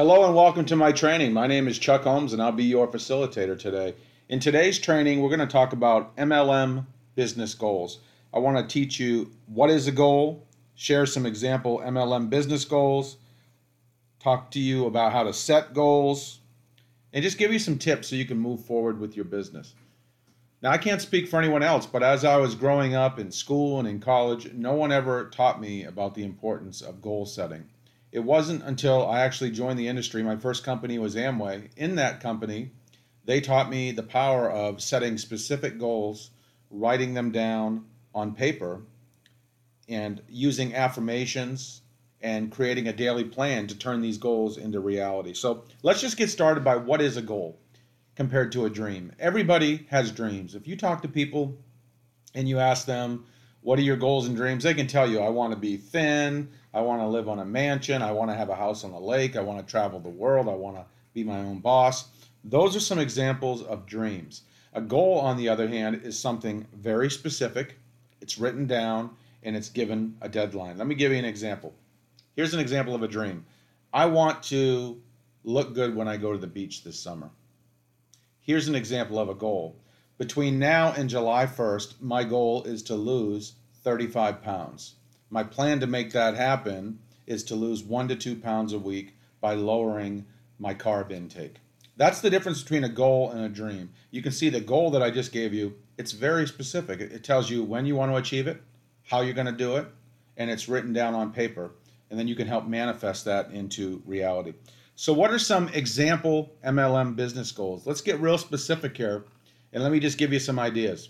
Hello and welcome to my training. My name is Chuck Holmes and I'll be your facilitator today. In today's training, we're going to talk about MLM business goals. I want to teach you what is a goal, share some example MLM business goals, talk to you about how to set goals, and just give you some tips so you can move forward with your business. Now, I can't speak for anyone else, but as I was growing up in school and in college, no one ever taught me about the importance of goal setting. It wasn't until I actually joined the industry, my first company was Amway. In that company, they taught me the power of setting specific goals, writing them down on paper, and using affirmations and creating a daily plan to turn these goals into reality. So let's just get started by what is a goal compared to a dream. Everybody has dreams. If you talk to people and you ask them, what are your goals and dreams? They can tell you, I want to be thin. I want to live on a mansion. I want to have a house on a lake. I want to travel the world. I want to be my own boss. Those are some examples of dreams. A goal, on the other hand, is something very specific. It's written down and it's given a deadline. Let me give you an example. Here's an example of a dream. I want to look good when I go to the beach this summer. Here's an example of a goal. Between now and July 1st, my goal is to lose 35 pounds. My plan to make that happen is to lose one to two pounds a week by lowering my carb intake. That's the difference between a goal and a dream. You can see the goal that I just gave you, it's very specific. It tells you when you want to achieve it, how you're going to do it, and it's written down on paper. And then you can help manifest that into reality. So, what are some example MLM business goals? Let's get real specific here and let me just give you some ideas.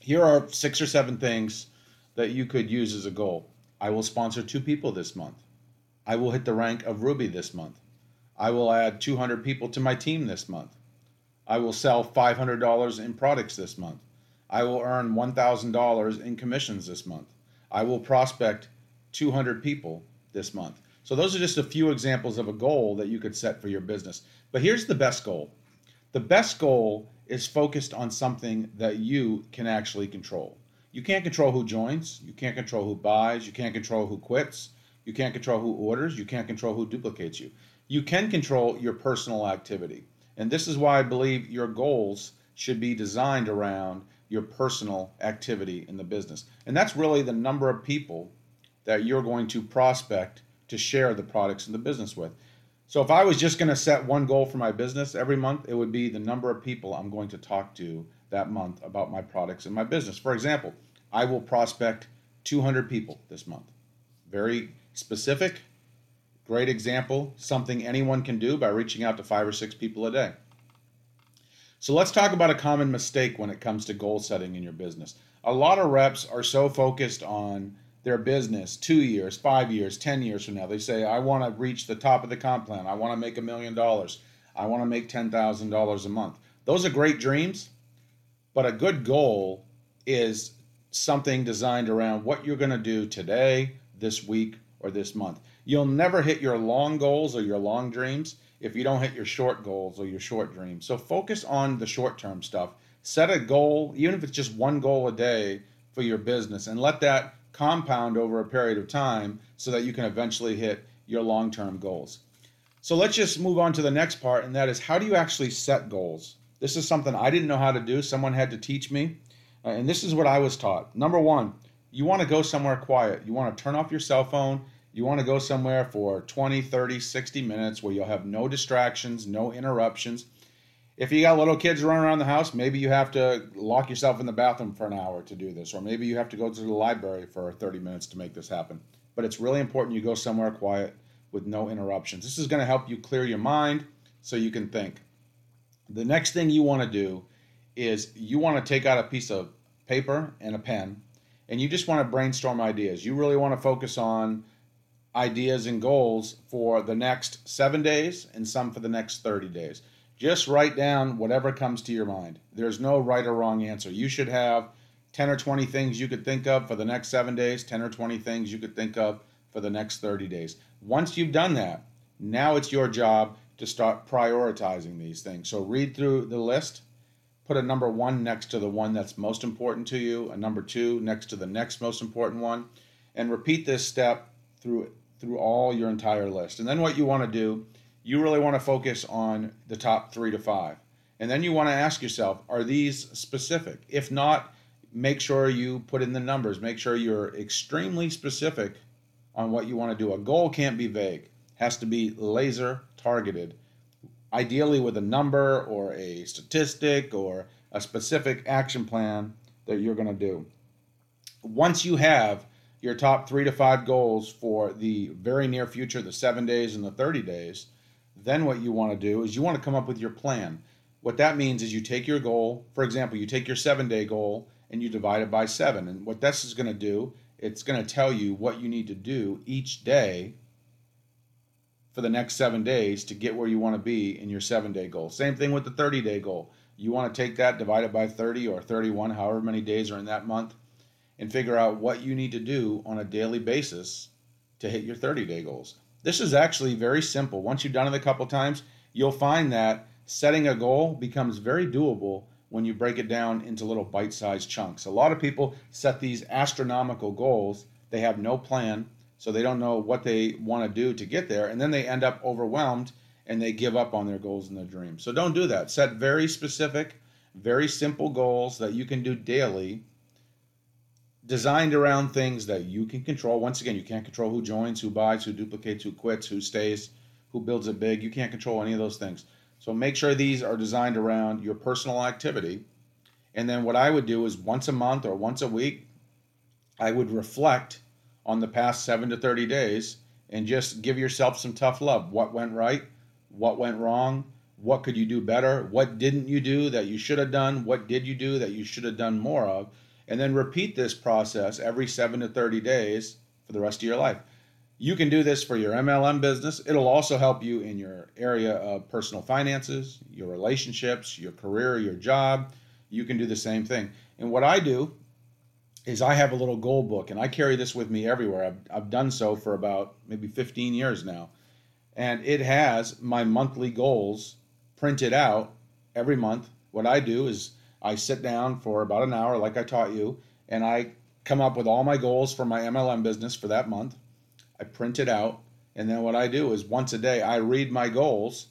Here are six or seven things that you could use as a goal. I will sponsor two people this month. I will hit the rank of Ruby this month. I will add 200 people to my team this month. I will sell $500 in products this month. I will earn $1,000 in commissions this month. I will prospect 200 people this month. So, those are just a few examples of a goal that you could set for your business. But here's the best goal the best goal is focused on something that you can actually control. You can't control who joins, you can't control who buys, you can't control who quits, you can't control who orders, you can't control who duplicates you. You can control your personal activity. And this is why I believe your goals should be designed around your personal activity in the business. And that's really the number of people that you're going to prospect to share the products in the business with. So if I was just going to set one goal for my business every month, it would be the number of people I'm going to talk to that month about my products and my business. For example, I will prospect 200 people this month. Very specific, great example, something anyone can do by reaching out to five or six people a day. So let's talk about a common mistake when it comes to goal setting in your business. A lot of reps are so focused on their business two years, five years, 10 years from now. They say, I want to reach the top of the comp plan. I want to make a million dollars. I want to make $10,000 a month. Those are great dreams, but a good goal is something designed around what you're going to do today, this week, or this month. You'll never hit your long goals or your long dreams if you don't hit your short goals or your short dreams. So focus on the short term stuff. Set a goal, even if it's just one goal a day for your business, and let that compound over a period of time so that you can eventually hit your long term goals. So let's just move on to the next part, and that is how do you actually set goals? This is something I didn't know how to do. Someone had to teach me. Uh, and this is what I was taught. Number one, you want to go somewhere quiet. You want to turn off your cell phone. You want to go somewhere for 20, 30, 60 minutes where you'll have no distractions, no interruptions. If you got little kids running around the house, maybe you have to lock yourself in the bathroom for an hour to do this, or maybe you have to go to the library for 30 minutes to make this happen. But it's really important you go somewhere quiet with no interruptions. This is going to help you clear your mind so you can think. The next thing you want to do is you want to take out a piece of paper and a pen and you just want to brainstorm ideas. You really want to focus on ideas and goals for the next seven days and some for the next 30 days. Just write down whatever comes to your mind. There's no right or wrong answer. You should have 10 or 20 things you could think of for the next seven days, 10 or 20 things you could think of for the next 30 days. Once you've done that, now it's your job to start prioritizing these things. So read through the list, put a number one next to the one that's most important to you, a number two next to the next most important one, and repeat this step through through all your entire list. And then what you want to do you really want to focus on the top three to five. And then you want to ask yourself, are these specific? If not, make sure you put in the numbers. Make sure you're extremely specific on what you want to do. A goal can't be vague, has to be laser targeted, ideally with a number or a statistic or a specific action plan that you're going to do. Once you have your top three to five goals for the very near future, the seven days and the 30 days, then what you want to do is you want to come up with your plan. What that means is you take your goal, for example, you take your seven day goal and you divide it by seven. And what this is going to do, it's going to tell you what you need to do each day for the next seven days to get where you want to be in your seven day goal. Same thing with the 30 day goal. You want to take that, divide it by 30 or 31, however many days are in that month, and figure out what you need to do on a daily basis to hit your 30 day goals. This is actually very simple. Once you've done it a couple times, you'll find that setting a goal becomes very doable when you break it down into little bite sized chunks. A lot of people set these astronomical goals, they have no plan, so they don't know what they want to do to get there, and then they end up overwhelmed and they give up on their goals and their dreams. So don't do that. Set very specific, very simple goals that you can do daily, designed around things that you can control. Once again, you can't control who joins, who buys, who duplicates, who quits, who stays, who builds it big. You can't control any of those things. So make sure these are designed around your personal activity. And then what I would do is once a month or once a week, I would reflect on the past 7 to 30 days and just give yourself some tough love. What went right? What went wrong? What could you do better? What didn't you do that you should have done? What did you do that you should have done more of? And then repeat this process every 7 to 30 days for the rest of your life. You can do this for your MLM business. It'll also help you in your area of personal finances, your relationships, your career, your job. You can do the same thing. And what I do is I have a little goal book and I carry this with me everywhere. I've, I've done so for about maybe 15 years now. And it has my monthly goals printed out every month. What I do is I sit down for about an hour, like I taught you, and I come up with all my goals for my MLM business for that month. I print it out, and then what I do is once a day I read my goals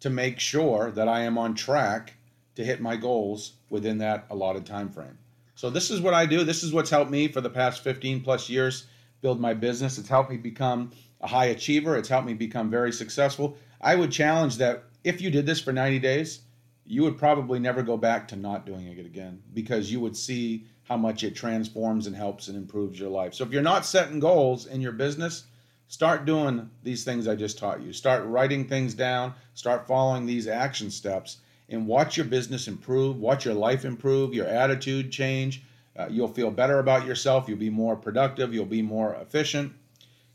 to make sure that I am on track to hit my goals within that allotted time frame. So this is what I do. This is what's helped me for the past 15 plus years build my business. It's helped me become a high achiever. It's helped me become very successful. I would challenge that if you did this for 90 days, you would probably never go back to not doing it again because you would see how much it transforms and helps and improves your life. So if you're not setting goals in your business, start doing these things I just taught you. Start writing things down, start following these action steps, and watch your business improve, watch your life improve, your attitude change. Uh, you'll feel better about yourself, you'll be more productive, you'll be more efficient.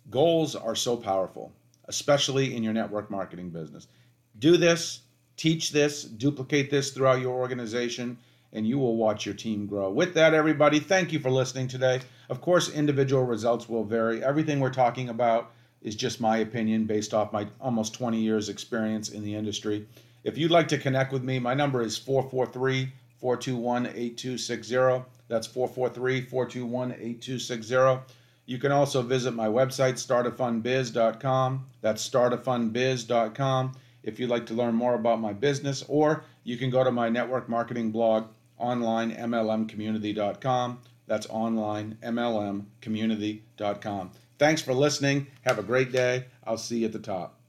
Goals are so powerful, especially in your network marketing business. Do this, teach this, duplicate this throughout your organization and you will watch your team grow. With that, everybody, thank you for listening today. Of course, individual results will vary. Everything we're talking about is just my opinion based off my almost 20 years' experience in the industry. If you'd like to connect with me, my number is 443 421 8260. That's 443 421 8260. You can also visit my website, startafunbiz.com. That's startafunbiz.com if you'd like to learn more about my business, or you can go to my network marketing blog, onlinemlmcommunity.com. That's onlinemlmcommunity.com. Thanks for listening. Have a great day. I'll see you at the top.